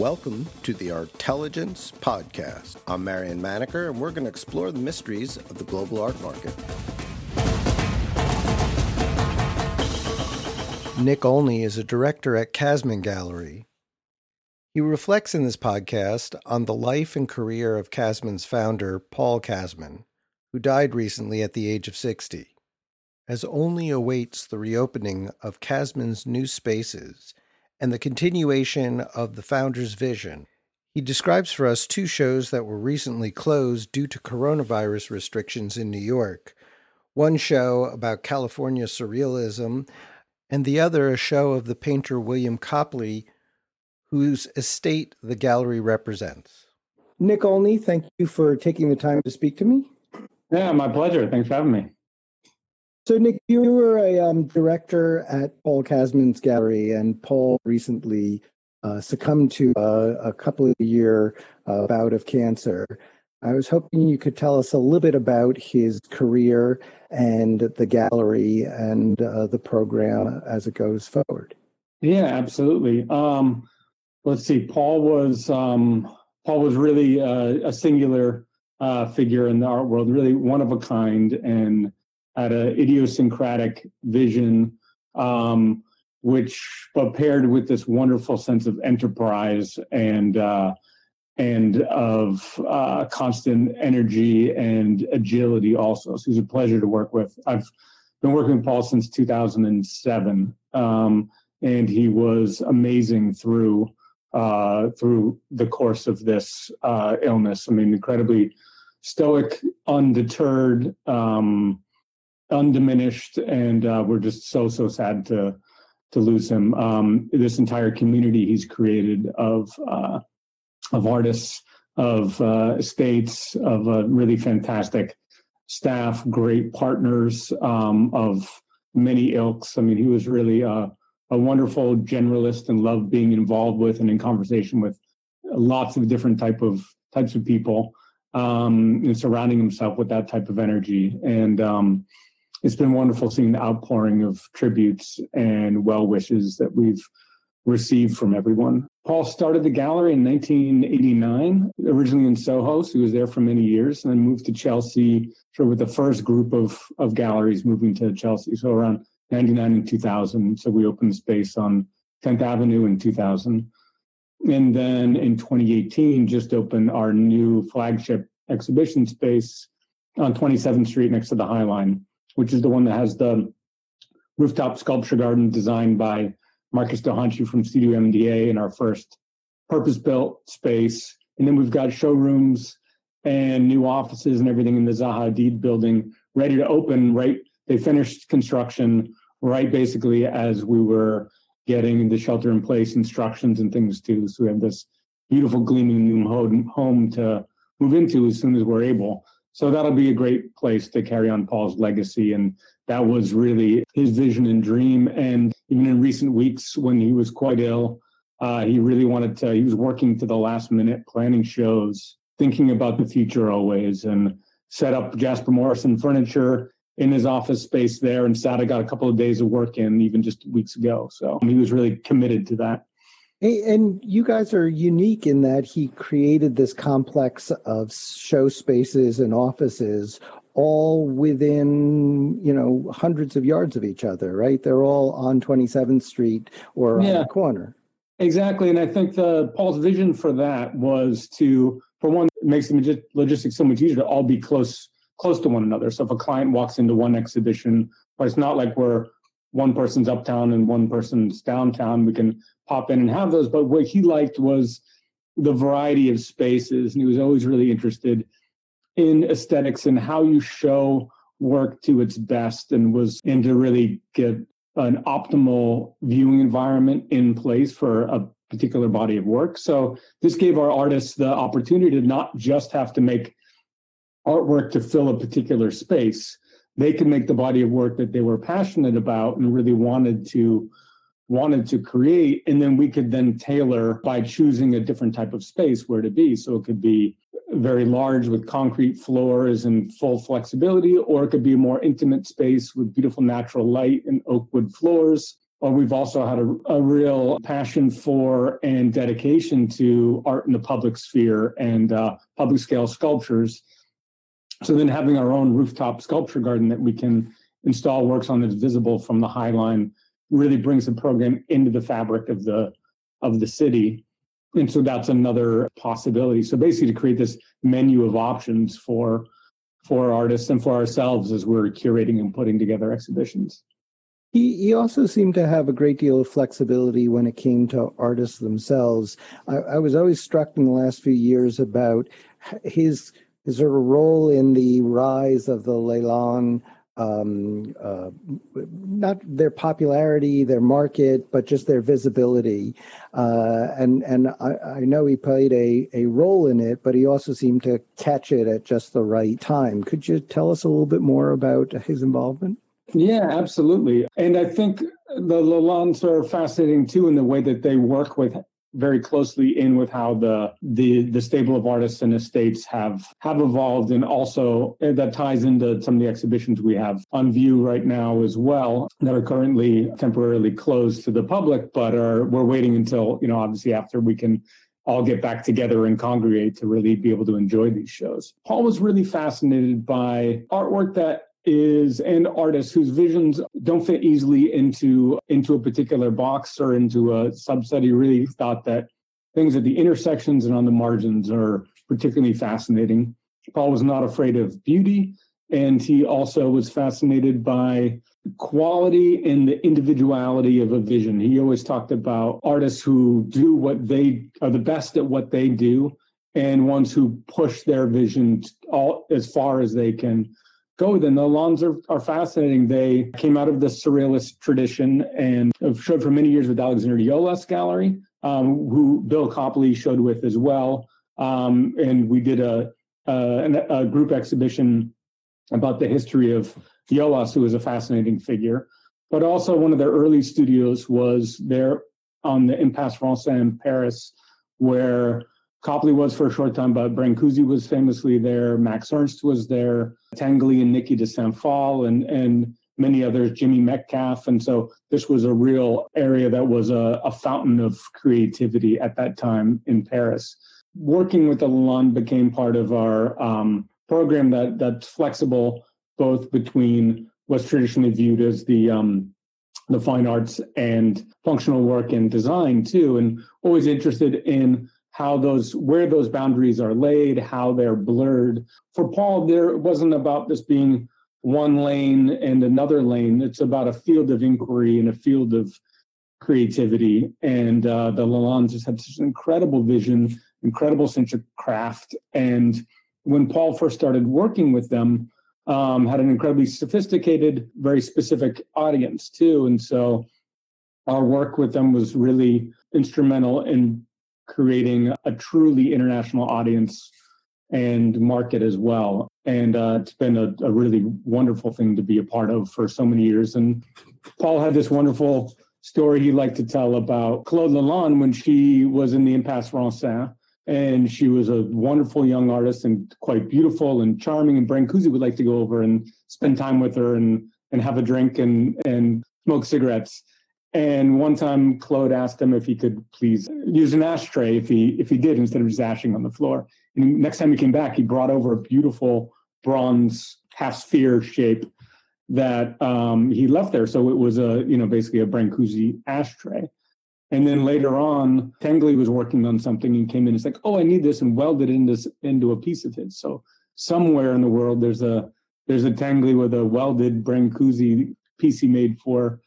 Welcome to the Artelligence Podcast. I'm Marion Maneker, and we're going to explore the mysteries of the global art market. Nick Olney is a director at Kasmin Gallery. He reflects in this podcast on the life and career of Kasmin's founder, Paul Kasmin, who died recently at the age of 60. As Olney awaits the reopening of Kasmin's new spaces and the continuation of the founder's vision, he describes for us two shows that were recently closed due to coronavirus restrictions in New York. One show about California surrealism and the other a show of the painter William Copley, whose estate the gallery represents. Nick Olney, thank you for taking the time to speak to me. Yeah, my pleasure. Thanks for having me. So, Nick, you were a um, director at Paul Kasmin's gallery, and Paul recently uh, succumbed to uh, a couple of year uh, bout of cancer. I was hoping you could tell us a little bit about his career and the gallery and uh, the program as it goes forward. Yeah, absolutely. Um, let's see. Paul was um, Paul was really uh, a singular uh, figure in the art world, really one of a kind, and had an idiosyncratic vision. Um, which but paired with this wonderful sense of enterprise and uh, and of uh, constant energy and agility also. So he's a pleasure to work with. I've been working with Paul since 2007, um, and he was amazing through uh, through the course of this uh, illness. I mean, incredibly stoic, undeterred, um, undiminished, and uh, we're just so so sad to to lose him. Um, this entire community he's created of uh, of artists, of uh, estates, of a really fantastic staff, great partners um, of many ilks. I mean, he was really a, a wonderful generalist and loved being involved with and in conversation with lots of different type of types of people um, and surrounding himself with that type of energy. And um, it's been wonderful seeing the outpouring of tributes and well wishes that we've received from everyone. Paul started the gallery in 1989, originally in Soho. So he was there for many years and then moved to Chelsea, sort of with the first group of, of galleries moving to Chelsea. So around 99 and 2000. So we opened space on 10th Avenue in 2000. And then in 2018, just opened our new flagship exhibition space on 27th Street next to the High Line, which is the one that has the rooftop sculpture garden designed by Marcus Dochantschi from Studio MDA in our first purpose built space. And then we've got showrooms and new offices and everything in the Zaha Hadid building ready to open. Right. They finished construction right basically as we were getting the shelter in place instructions and things too. So we have this beautiful gleaming new home to move into as soon as we're able. So that'll be a great place to carry on Paul's legacy. And that was really his vision and dream. And even in recent weeks, when he was quite ill, uh, he really wanted to, he was working to the last minute, planning shows, thinking about the future always, and set up Jasper Morrison furniture in his office space there. And Sada got a couple of days of work in even just weeks ago. So he was really committed to that. Hey, and you guys are unique in that he created this complex of show spaces and offices all within, you know, hundreds of yards of each other, right? They're all on 27th Street or yeah, on the corner. Exactly. And I think the Paul's vision for that was to, for one, it makes the logistics so much easier to all be close close to one another. So if a client walks into one exhibition, but it's not like we're one person's uptown and one person's downtown. We can pop in and have those. But what he liked was the variety of spaces, and he was always really interested in aesthetics and how you show work to its best, and was in to really get an optimal viewing environment in place for a particular body of work. So this gave our artists the opportunity to not just have to make artwork to fill a particular space they could make the body of work that they were passionate about and really wanted to wanted to create. And then we could then tailor by choosing a different type of space where to be. So it could be very large with concrete floors and full flexibility or it could be a more intimate space with beautiful natural light and oak wood floors. But we've also had a, a, real passion for and dedication to art in the public sphere and uh, public scale sculptures. So then having our own rooftop sculpture garden that we can install works on that's visible from the High Line really brings the program into the fabric of the of the city. And so that's another possibility. So basically to create this menu of options for for artists and for ourselves as we're curating and putting together exhibitions. He, he also seemed to have a great deal of flexibility when it came to artists themselves. I, I was always struck in the last few years about his, his there a role in the rise of the Lalanne um, uh, not their popularity, their market, but just their visibility. Uh, and and I, I, know he played a, a role in it, but he also seemed to catch it at just the right time. Could you tell us a little bit more about his involvement? Yeah, absolutely. And I think the Lalannes are fascinating too in the way that they work with very closely in with how the the the stable of artists and estates have have evolved and also uh, that ties into some of the exhibitions we have on view right now as well that are currently temporarily closed to the public but are we're waiting until you know obviously after we can all get back together and congregate to really be able to enjoy these shows. Paul was really fascinated by artwork that is an artist whose visions don't fit easily into into a particular box or into a subset. He really thought that things at the intersections and on the margins are particularly fascinating. Paul was not afraid of beauty, and he also was fascinated by quality and the individuality of a vision. He always talked about artists who do what they are the best at what they do and ones who push their vision all as far as they can go with. then the Lalannes are, are fascinating they came out of the surrealist tradition and showed for many years with alexander Iolas gallery um, who bill copley showed with as well um, and we did a, a, a, group exhibition about the history of Iolas, who is a fascinating figure but also one of their early studios was there on the impasse francais in paris where Copley was for a short time, but Brancusi was famously there. Max Ernst was there. Tinguely and Niki de Saint Phalle and and many others, Jimmy Metcalf. And so this was a real area that was a, a fountain of creativity at that time in Paris. Working with the Lalanne became part of our um, program that that's flexible both between what's traditionally viewed as the um, the fine arts and functional work and design too, and always interested in how those where those boundaries are laid, how they're blurred. For Paul, there wasn't about this being one lane and another lane. It's about a field of inquiry and a field of creativity. And uh, the Lalannes just had such an incredible vision, incredible sense of craft. And when Paul first started working with them, um, had an incredibly sophisticated, very specific audience too. And so our work with them was really instrumental in creating a truly international audience and market as well. And uh, it's been a, a, really wonderful thing to be a part of for so many years. And Paul had this wonderful story he'd like to tell about Claude Lalanne when she was in the Impasse Francais. And she was a wonderful young artist and quite beautiful and charming. And Brancusi would like to go over and spend time with her and, and have a drink and, and smoke cigarettes. And one time, Claude asked him if he could please use an ashtray if he if he did instead of just ashing on the floor. And next time he came back, he brought over a beautiful bronze half sphere shape that um, he left there. So it was a you know basically a Brancusi ashtray. And then later on, Tinguely was working on something and came in. It's like, oh, I need this, and welded into into a piece of his. So somewhere in the world, there's a there's a Tinguely with a welded Brancusi piece he made for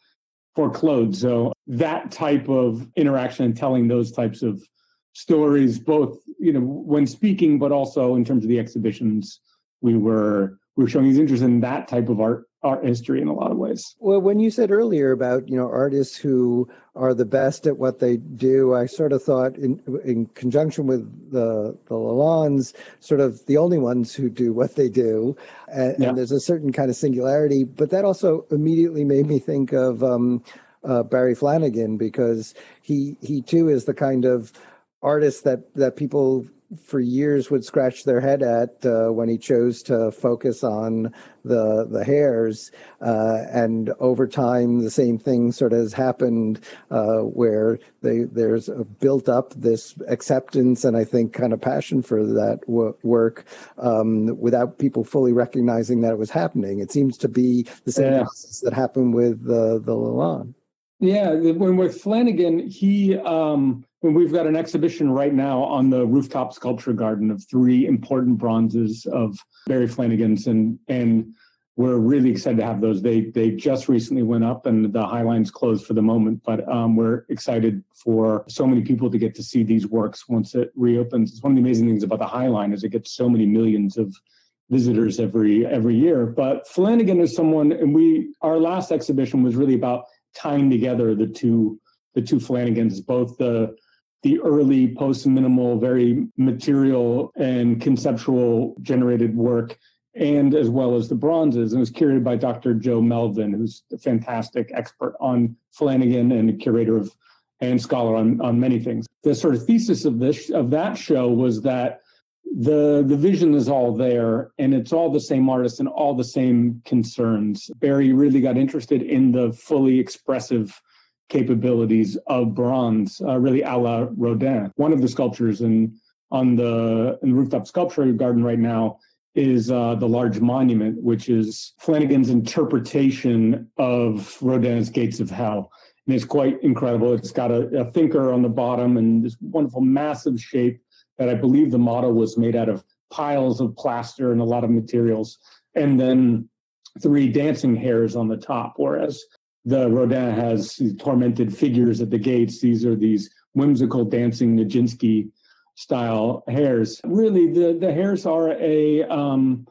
for Claude. So that type of interaction and telling those types of stories, both you know when speaking, but also in terms of the exhibitions we were we were showing he's interested in that type of art art history in a lot of ways. Well, when you said earlier about you know artists who are the best at what they do, I sort of thought in in conjunction with the the Lalannes, sort of the only ones who do what they do, and, yeah. and there's a certain kind of singularity. But that also immediately made me think of um, uh, Barry Flanagan because he he too is the kind of artist that that people for years would scratch their head at uh, when he chose to focus on the the hares, uh, and over time the same thing sort of has happened uh, where they there's built up this acceptance and I think kind of passion for that w- work um, without people fully recognizing that it was happening. It seems to be the same yeah. process that happened with the the Lalanne. Yeah, when with Flanagan, he um, when we've got an exhibition right now on the rooftop sculpture garden of three important bronzes of Barry Flanagan's, and and we're really excited to have those. They they just recently went up, and the High Line's closed for the moment, but um, we're excited for so many people to get to see these works once it reopens. It's one of the amazing things about the High Line is it gets so many millions of visitors every every year. But Flanagan is someone, and we our last exhibition was really about tying together the two the two Flanagans, both the the early post minimal, very material and conceptual generated work, and as well as the bronzes. And it was curated by Dr. Jo Melvin, who's a fantastic expert on Flanagan and a curator of and scholar on, on many things. The sort of thesis of this of that show was that the the vision is all there and it's all the same artists and all the same concerns. Barry really got interested in the fully expressive capabilities of bronze uh, really a la rodin. One of the sculptures in on the, in the rooftop sculpture garden right now is uh, the large monument which is flanagan's interpretation of rodin's gates of hell. And it's quite incredible. It's got a, a thinker on the bottom and this wonderful massive shape that I believe the model was made out of piles of plaster and a lot of materials, and then three dancing hares on the top. Whereas the Rodin has tormented figures at the gates. These are these whimsical dancing Nijinsky style hares. Really, the the hares are a um,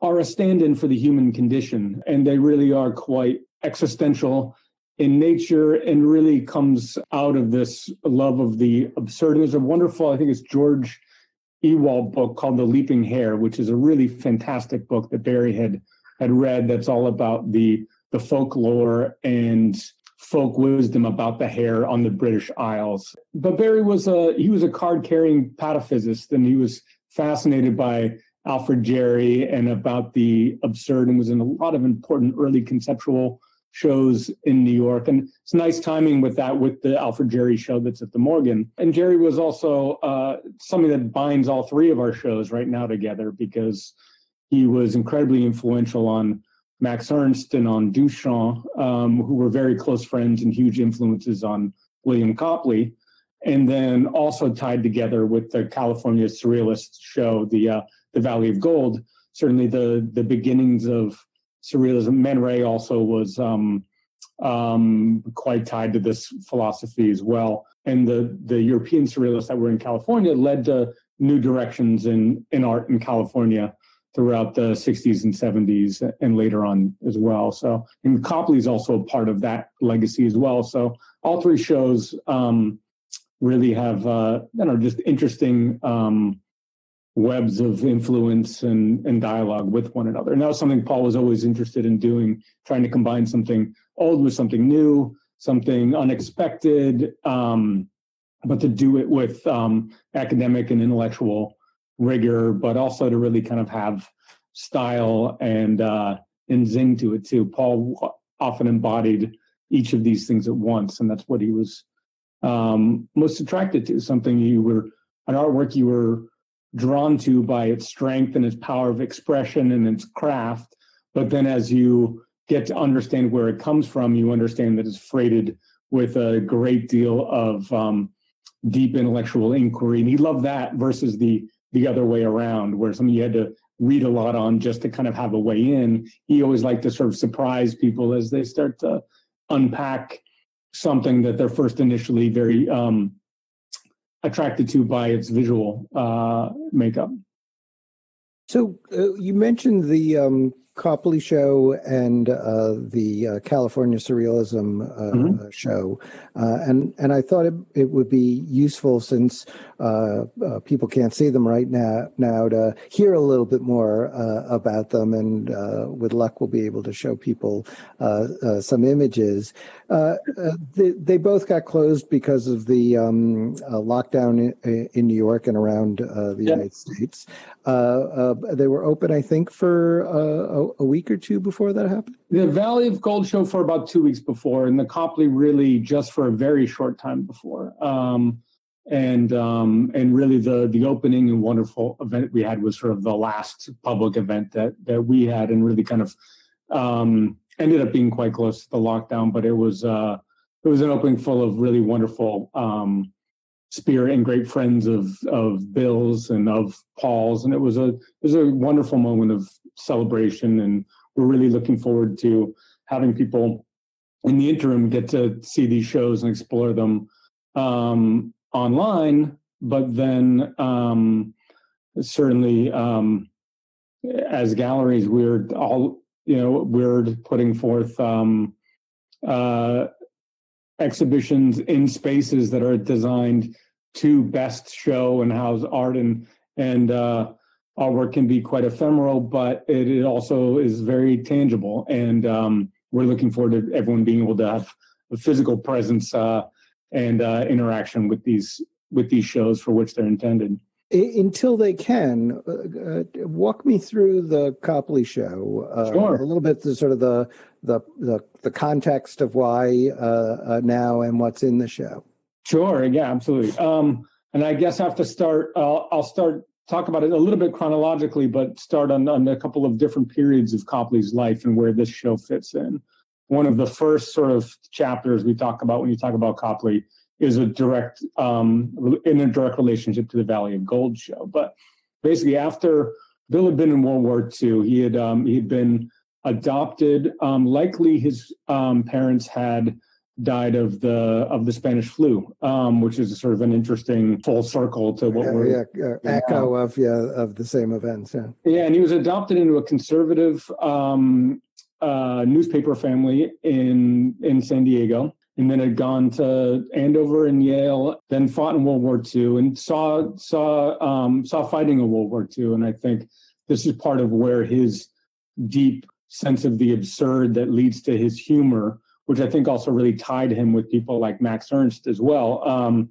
are a stand-in for the human condition, and they really are quite existential in nature and really comes out of this love of the absurd. There's a wonderful, I think it's George Ewart book called The Leaping Hare, which is a really fantastic book that Barry had had read that's all about the the folklore and folk wisdom about the hare on the British Isles. But Barry was a he was a card carrying pataphysicist and he was fascinated by Alfred Jarry and about the absurd and was in a lot of important early conceptual shows in New York. And it's nice timing with that, with the Alfred Jarry show that's at the Morgan. And Jarry was also uh, something that binds all three of our shows right now together because he was incredibly influential on Max Ernst and on Duchamp, um, who were very close friends and huge influences on William Copley. And then also tied together with the California Surrealist show, the uh, the Valley of Gold. Certainly, the the beginnings of surrealism. Man Ray also was um, um, quite tied to this philosophy as well. And the the European surrealists that were in California led to new directions in in art in California throughout the 60s and 70s and later on as well. So, and Copley is also a part of that legacy as well. So, all three shows um, really have, uh, you know, just interesting um, webs of influence and, and dialogue with one another. And that was something Paul was always interested in doing, trying to combine something old with something new, something unexpected, um, but to do it with um, academic and intellectual rigor, but also to really kind of have style and uh, and zing to it too. Paul often embodied each of these things at once, and that's what he was um, most attracted to. Something you were an artwork you were drawn to by its strength and its power of expression and its craft. But then as you get to understand where it comes from, you understand that it's freighted with a great deal of um, deep intellectual inquiry. And he loved that versus the the other way around, where something you had to read a lot on just to kind of have a way in. He always liked to sort of surprise people as they start to unpack something that they're first initially very um, attracted to by its visual uh, makeup. So uh, you mentioned the um, Copley show and uh, the uh, California Surrealism uh, mm-hmm. show, uh, and and I thought it, it would be useful since uh, uh, people can't see them right now now to hear a little bit more about them, and with luck we'll be able to show people some images. They, they, both got closed because of the um, lockdown in, in, New York and around the United States. they were open, I think, for a, week or two before that happened? The Valley of Gold show for about two weeks before, and the Copley really just for a very short time before. Um, and um, and really the the opening and wonderful event we had was sort of the last public event that that we had, and really kind of um, ended up being quite close to the lockdown. But it was uh, it was an opening full of really wonderful um, spirit and great friends of of Bill's and of Paul's, and it was a it was a wonderful moment of celebration, and we're really looking forward to having people in the interim get to see these shows and explore them um, online. But then, um, certainly, um, as galleries, we're all you know we're putting forth um, uh, exhibitions in spaces that are designed to best show and house art and and uh, our work can be quite ephemeral, but it, it also is very tangible. And um, we're looking forward to everyone being able to have a physical presence uh, and uh, interaction with these with these shows for which they're intended. Until they can, uh, uh walk me through the Copley show. Uh, sure. A little bit, the sort of the the the, the context of why uh, now and what's in the show. Sure. Yeah. Absolutely. Um, and I guess I have to start. I'll start talk about it a little bit chronologically, but start on, on a couple of different periods of Copley's life and where this show fits in. One of the first sort of chapters we talk about when you talk about Copley is a direct um, in a direct relationship to the Valley of Gold show. But basically, after Bill had been in World War II, he had um, he had been adopted. Um, likely, his um, parents had died of the of the Spanish flu, um, which is sort of an interesting full circle to what yeah, we're yeah, uh, echo of yeah of the same events. Yeah, yeah, and he was adopted into a conservative um, uh, newspaper family in in San Diego, and then had gone to Andover and Yale, then fought in World War II, and saw saw um, saw fighting in World War II, and I think this is part of where his deep sense of the absurd that leads to his humor which I think also really tied him with people like Max Ernst as well. Um,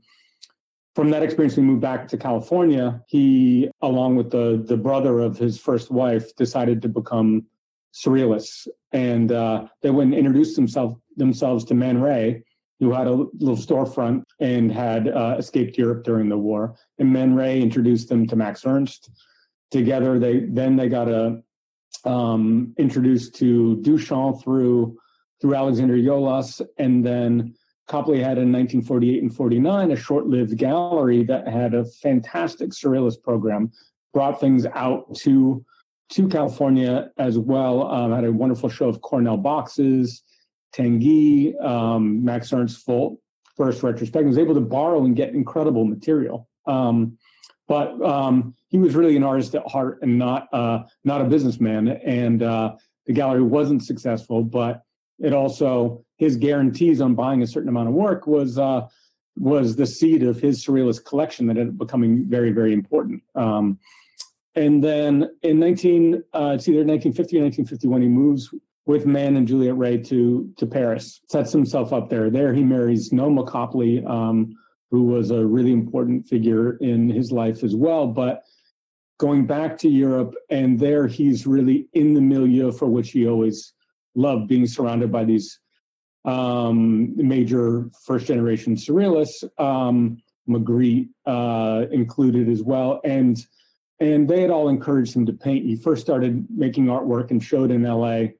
from that experience, we moved back to California. He, along with the the brother of his first wife, decided to become surrealists, and uh, they went and introduced themselves themselves to Man Ray, who had a little storefront and had uh, escaped Europe during the war. And Man Ray introduced them to Max Ernst. Together, they then they got a um, introduced to Duchamp through through Alexander Iolas, and then Copley had in 1948 and 49 a short-lived gallery that had a fantastic surrealist program, brought things out to to California as well. Um, had a wonderful show of Cornell boxes, Tanguy, um, Max Ernst full first retrospective. Was able to borrow and get incredible material. Um, but um, he was really an artist at heart and not uh, not a businessman. And uh, the gallery wasn't successful, but it also his guarantees on buying a certain amount of work was uh, was the seed of his surrealist collection that ended up becoming very very important. Um, and then in 19 uh, it's either 1950 or 1951 he moves with Man and Juliette Ray to to Paris, sets himself up there. There he marries Noma Copley, um, who was a really important figure in his life as well. But going back to Europe, and there he's really in the milieu for which he always loved being surrounded by these um, major first generation surrealists, um, Magritte uh, included as well, and and they had all encouraged him to paint. He first started making artwork and showed in L.A.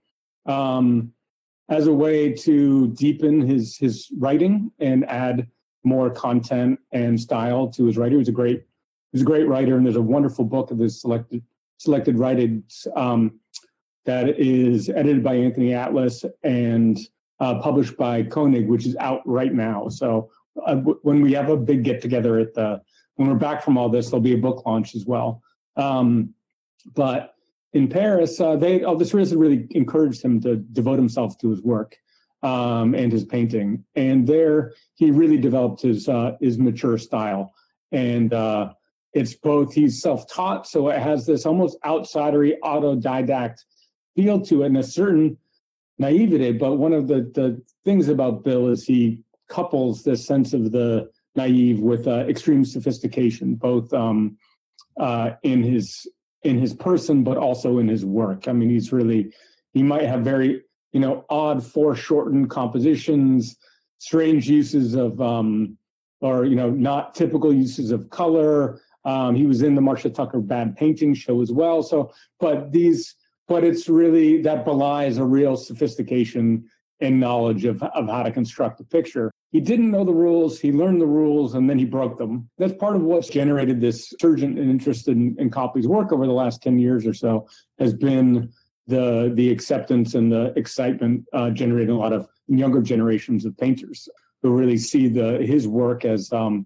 Um, as a way to deepen his his writing and add more content and style to his writing. He was a great he was a great writer, and there's a wonderful book of his selected selected writings um, that is edited by Anthony Atlas and uh, published by Koenig, which is out right now. So uh, w- when we have a big get together at the when we're back from all this, there'll be a book launch as well. Um, but in Paris, uh, they oh, Surrealists really encouraged him to devote himself to his work um, and his painting. And there, he really developed his uh, his mature style. And uh, it's both he's self taught, so it has this almost outsidery autodidact feel to it, and a certain naivete. But one of the the things about Bill is he couples this sense of the naive with uh, extreme sophistication, both um, uh, in his in his person, but also in his work. I mean, he's really he might have very you know odd foreshortened compositions, strange uses of um, or you know not typical uses of color. Um, he was in the Marcia Tucker Bad Painting show as well. So, but these, but it's really that belies a real sophistication and knowledge of, of how to construct a picture. He didn't know the rules. He learned the rules and then he broke them. That's part of what's generated this surge in interest in, in Copley's work over the last 10 years or so has been the the acceptance and the excitement uh, generating a lot of younger generations of painters who really see the his work as um,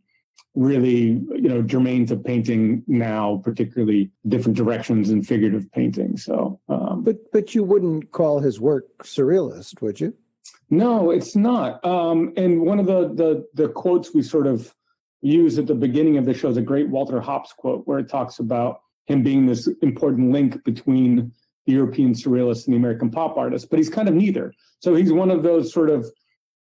really you know germane to painting now particularly different directions in figurative painting so um, but but you wouldn't call his work surrealist would you no, it's not. Um, and one of the, the the quotes we sort of use at the beginning of the show is a great Walter Hopps quote, where it talks about him being this important link between the European surrealist and the American pop artist. But he's kind of neither. So he's one of those sort of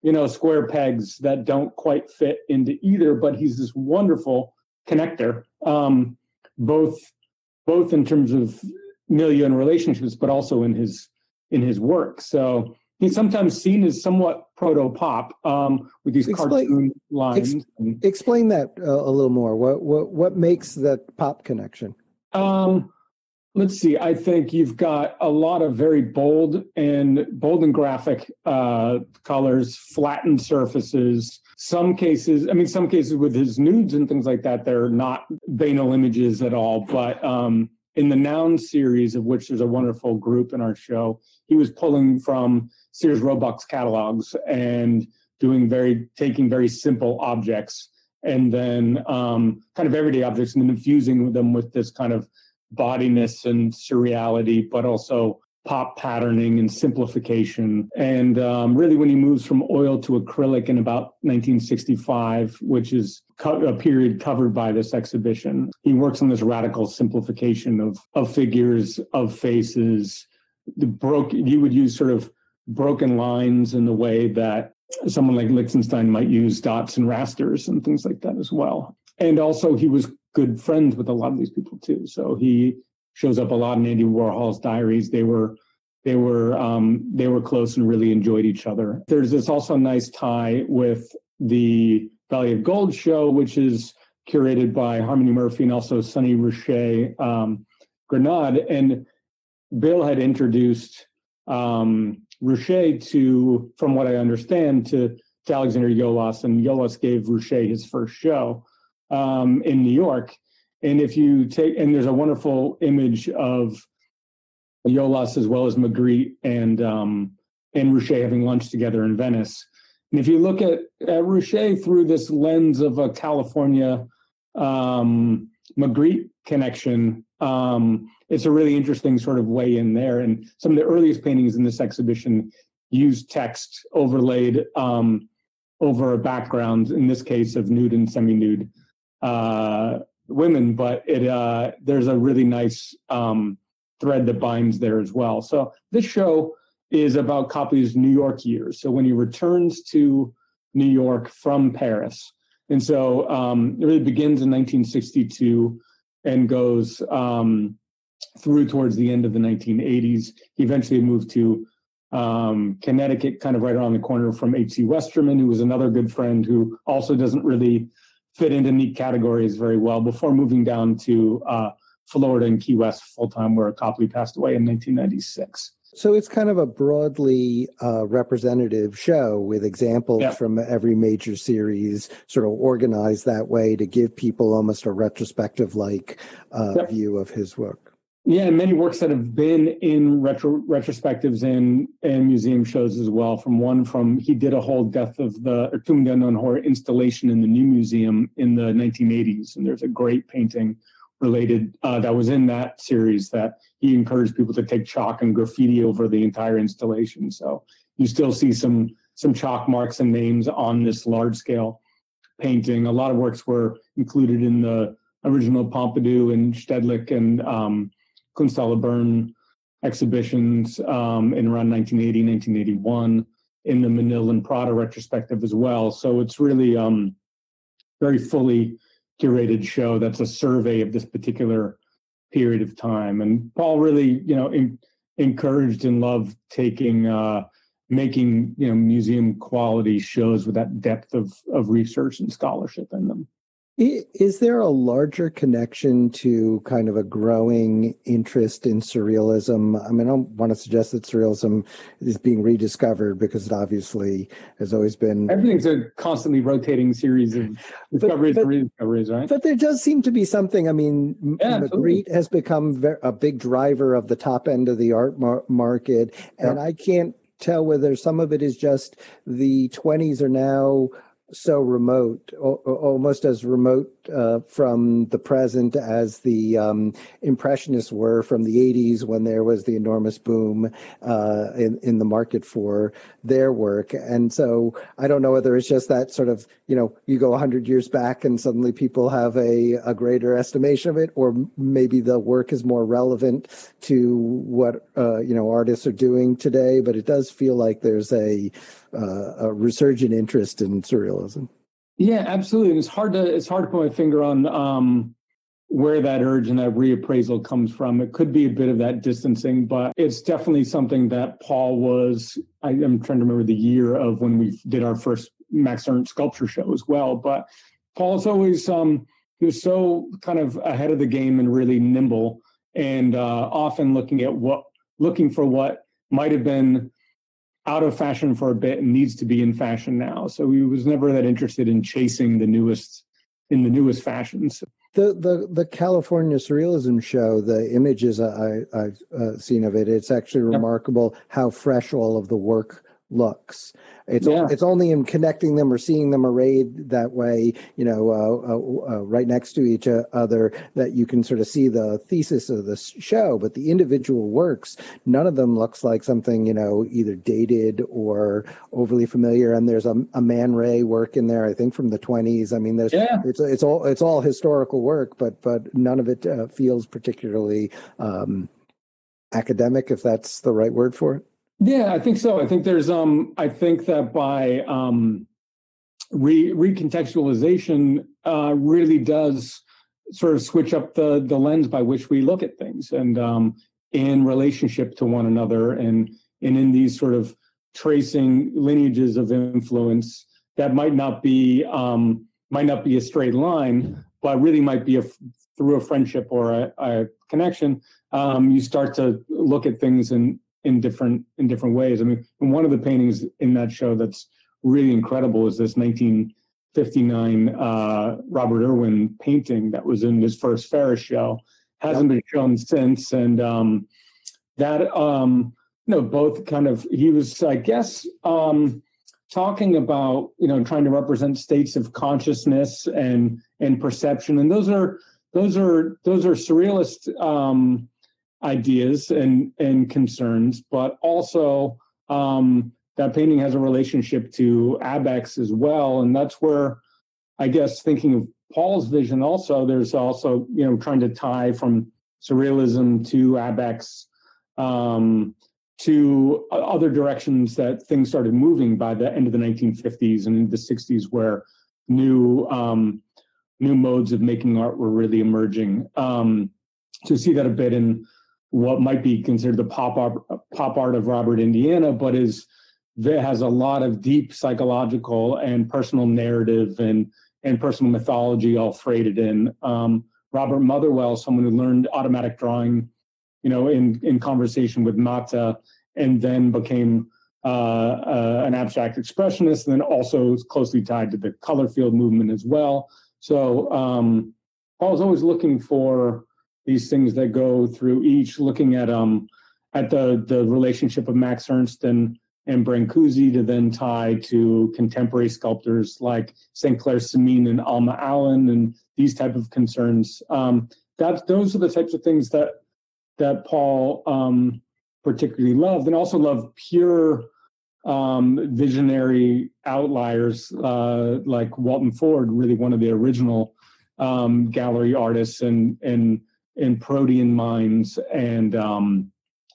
you know square pegs that don't quite fit into either. But he's this wonderful connector, um, both both in terms of milieu and relationships, but also in his in his work. So he's sometimes seen as somewhat proto pop um, with these explain, cartoon lines. Ex, explain that uh, a little more. What what what makes that pop connection? Um, let's see. I think you've got a lot of very bold and bold and graphic uh, colors, flattened surfaces. Some cases, I mean, some cases with his nudes and things like that, they're not banal images at all, but um, in the noun series of which there's a wonderful group in our show he was pulling from sears roebuck's catalogs and doing very taking very simple objects and then um, kind of everyday objects and then infusing them with this kind of bodiness and surreality but also pop patterning and simplification. And um, really, when he moves from oil to acrylic in about 1965, which is co- a period covered by this exhibition, he works on this radical simplification of, of figures, of faces. The broke, you would use sort of broken lines in the way that someone like Lichtenstein might use dots and rasters and things like that as well. And also, he was good friends with a lot of these people too. So he shows up a lot in Andy Warhol's diaries. They were they were um, they were close and really enjoyed each other. There's this also nice tie with the Valley of Gold show, which is curated by Harmony Murphy and also Sonny Ruscha um, Granade. And Bill had introduced um, Ruscha to, from what I understand, to, to Alexander Iolas, and Iolas gave Ruscha his first show um, in New York. And if you take, and there's a wonderful image of Iolas as well as Magritte and um, and Ruscha having lunch together in Venice. And if you look at, at Ruscha through this lens of a California um, Magritte connection, um, it's a really interesting sort of way in there. And some of the earliest paintings in this exhibition use text overlaid um, over a background, in this case of nude and semi-nude uh, women, but it uh, there's a really nice um, thread that binds there as well. So this show is about Copley's New York years. So when he returns to New York from Paris, and so um, it really begins in 1962 and goes um, through towards the end of the 1980s. He eventually moved to um, Connecticut, kind of right around the corner from H.C. Westermann, who was another good friend who also doesn't really fit into neat categories very well before moving down to uh, Florida and Key West full time, where Copley passed away in 1996. So it's kind of a broadly uh, representative show with examples yeah. from every major series, sort of organized that way to give people almost a retrospective like uh, yeah. view of his work. Yeah, and many works that have been in retro retrospectives and and museum shows as well. From one from he did a whole Death of the or Tomb of the Unknown Horror installation in the new museum in the 1980s, and there's a great painting related uh, that was in that series that he encouraged people to take chalk and graffiti over the entire installation. So you still see some some chalk marks and names on this large scale painting. A lot of works were included in the original Pompidou and Stedelijk and um, Kunsthalle Bern exhibitions um, in around 1980, 1981 in the Menil and Prada retrospective as well. So it's really um, very fully curated show that's a survey of this particular period of time. And Paul really, you know, in, encouraged and loved taking uh, making you know museum quality shows with that depth of of research and scholarship in them. Is there a larger connection to kind of a growing interest in surrealism? I mean, I don't want to suggest that surrealism is being rediscovered because it obviously has always been. Everything's a constantly rotating series of discoveries but, but, and rediscoveries, right? But there does seem to be something. I mean, yeah, Magritte has become a big driver of the top end of the art mar- market, and I can't tell whether some of it is just the 20s are now so remote, almost as remote uh, from the present as the um, Impressionists were from the 80s when there was the enormous boom uh, in, in the market for their work. And so I don't know whether it's just that sort of, you know, you go 100 years back and suddenly people have a, a greater estimation of it, or maybe the work is more relevant to what, uh, you know, artists are doing today. But it does feel like there's a, uh, a resurgent interest in surrealism. Yeah, absolutely. And it's hard to it's hard to put my finger on um, where that urge and that reappraisal comes from. It could be a bit of that distancing, but it's definitely something that Paul was. I, am trying to remember the year of when we did our first Max Ernst sculpture show as well. But Paul's always um, he was so kind of ahead of the game and really nimble, and uh, often looking at what looking for what might have been out of fashion for a bit and needs to be in fashion now. So he was never that interested in chasing the newest in the newest fashions. The the the California Surrealism show, the images I, have uh, seen of it, it's actually remarkable how fresh all of the work looks. It's yeah. it's only in connecting them or seeing them arrayed that way, you know, uh, uh, uh, right next to each other, that you can sort of see the thesis of the show. But the individual works, none of them looks like something you know either dated or overly familiar. And there's a, a Man Ray work in there, I think from the 20s. I mean, there's yeah. it's it's all it's all historical work, but but none of it uh, feels particularly um, academic, if that's the right word for it. Yeah, I think so. I think there's um I think that by um re recontextualization uh really does sort of switch up the the lens by which we look at things and um in relationship to one another and and in these sort of tracing lineages of influence that might not be um might not be a straight line but really might be a through a friendship or a, a connection um you start to look at things and in different in different ways. I mean, one of the paintings in that show that's really incredible is this 1959 uh, Robert Irwin painting that was in his first Ferus show. Hasn't been shown since, and um, that um, you know both kind of he was, I guess, um, talking about you know trying to represent states of consciousness and and perception, and those are those are those are surrealist um, ideas and and concerns, but also um, that painting has a relationship to Abex as well, and that's where I guess thinking of Paul's vision. Also, there's also you know trying to tie from surrealism to Abex um, to other directions that things started moving by the end of the 1950s and the 60s, where new um, new modes of making art were really emerging. Um, to see that a bit in what might be considered the pop art, pop art of Robert Indiana, but is has a lot of deep psychological and personal narrative and and personal mythology all freighted in. Um, Robert Motherwell, someone who learned automatic drawing, you know, in in conversation with Matta, and then became uh, uh, an abstract expressionist, and then also closely tied to the color field movement as well. So um, was always looking for these things that go through each, looking at um at the the relationship of Max Ernst and and Brancusi to then tie to contemporary sculptors like St. Clair Cemin and Alma Allen and these type of concerns. Um, that's those are the types of things that that Paul um, particularly loved, and also loved pure um, visionary outliers uh, like Walton Ford, really one of the original um, gallery artists and and and protean minds, and um,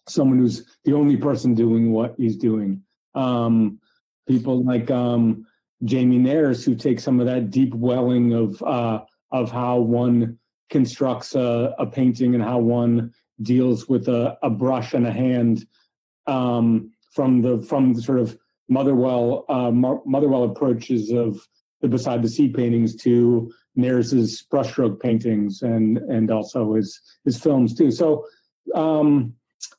someone who's the only person doing what he's doing. Um, people like um, Jamie Nares, who take some of that deep welling of uh, of how one constructs a, a, painting and how one deals with a, a brush and a hand um, from the from the sort of Motherwell uh, Motherwell approaches of the beside the sea paintings to Nares's brushstroke paintings and and also his his films too. So um,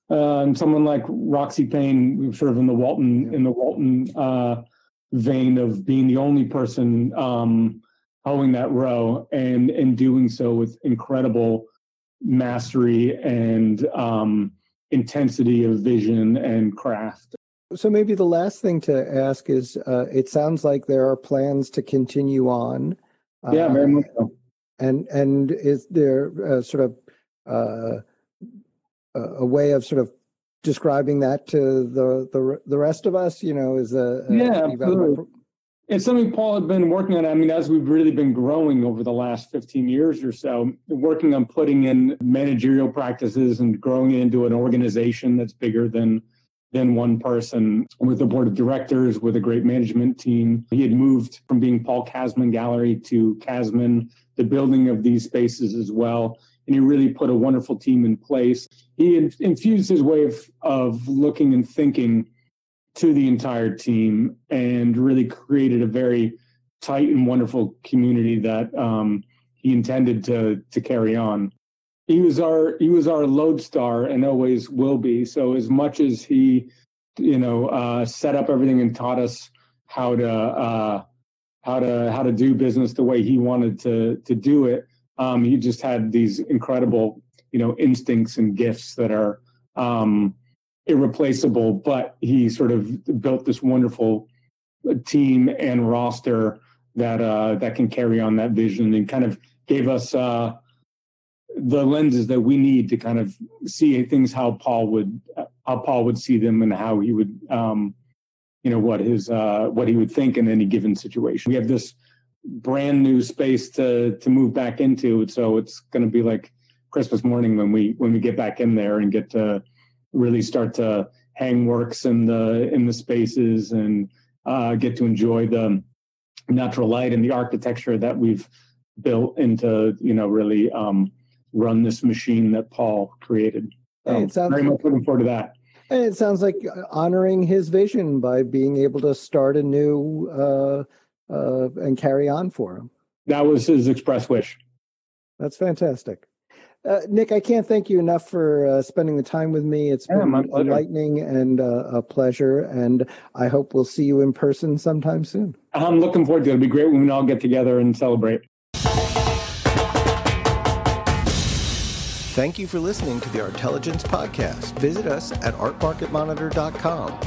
uh, and someone like Roxy Paine, sort of in the Walton in the Walton uh, vein of being the only person um, hoeing that row and and doing so with incredible mastery and um, intensity of vision and craft. So maybe the last thing to ask is: uh, it sounds like there are plans to continue on. Yeah, very much so. And and is there sort of uh, a way of sort of describing that to the the the rest of us? You know, is a, a yeah, absolutely. It's something Paul had been working on. I mean, as we've really been growing over the last 15 years or so, working on putting in managerial practices and growing it into an organization that's bigger than than one person with a board of directors, with a great management team. He had moved from being Paul Kasmin Gallery to Kasmin, the building of these spaces as well. And he really put a wonderful team in place. He infused his way of, of looking and thinking to the entire team and really created a very tight and wonderful community that um, he intended to to carry on. He was our he was our lodestar and always will be. So as much as he, you know, uh, set up everything and taught us how to uh, how to how to do business the way he wanted to to do it, um, he just had these incredible you know instincts and gifts that are um, irreplaceable, but he sort of built this wonderful team and roster that uh, that can carry on that vision and kind of gave us uh, the lenses that we need to kind of see things how Paul would how Paul would see them and how he would um, you know what his uh, what he would think in any given situation. We have this brand new space to to move back into, so it's going to be like Christmas morning when we when we get back in there and get to really start to hang works in the in the spaces and uh, get to enjoy the natural light and the architecture that we've built into you know really um, run this machine that Paul created. So it sounds very much looking forward to that. And it sounds like honoring his vision by being able to start a new uh, uh, and carry on for him. That was his express wish. That's fantastic. Uh, Nick, I can't thank you enough for uh, spending the time with me. It's been enlightening and uh, a pleasure, and I hope we'll see you in person sometime soon. I'm looking forward to it. It'll be great when we all get together and celebrate. Thank you for listening to the Artelligence Podcast. Visit us at artmarketmonitor.com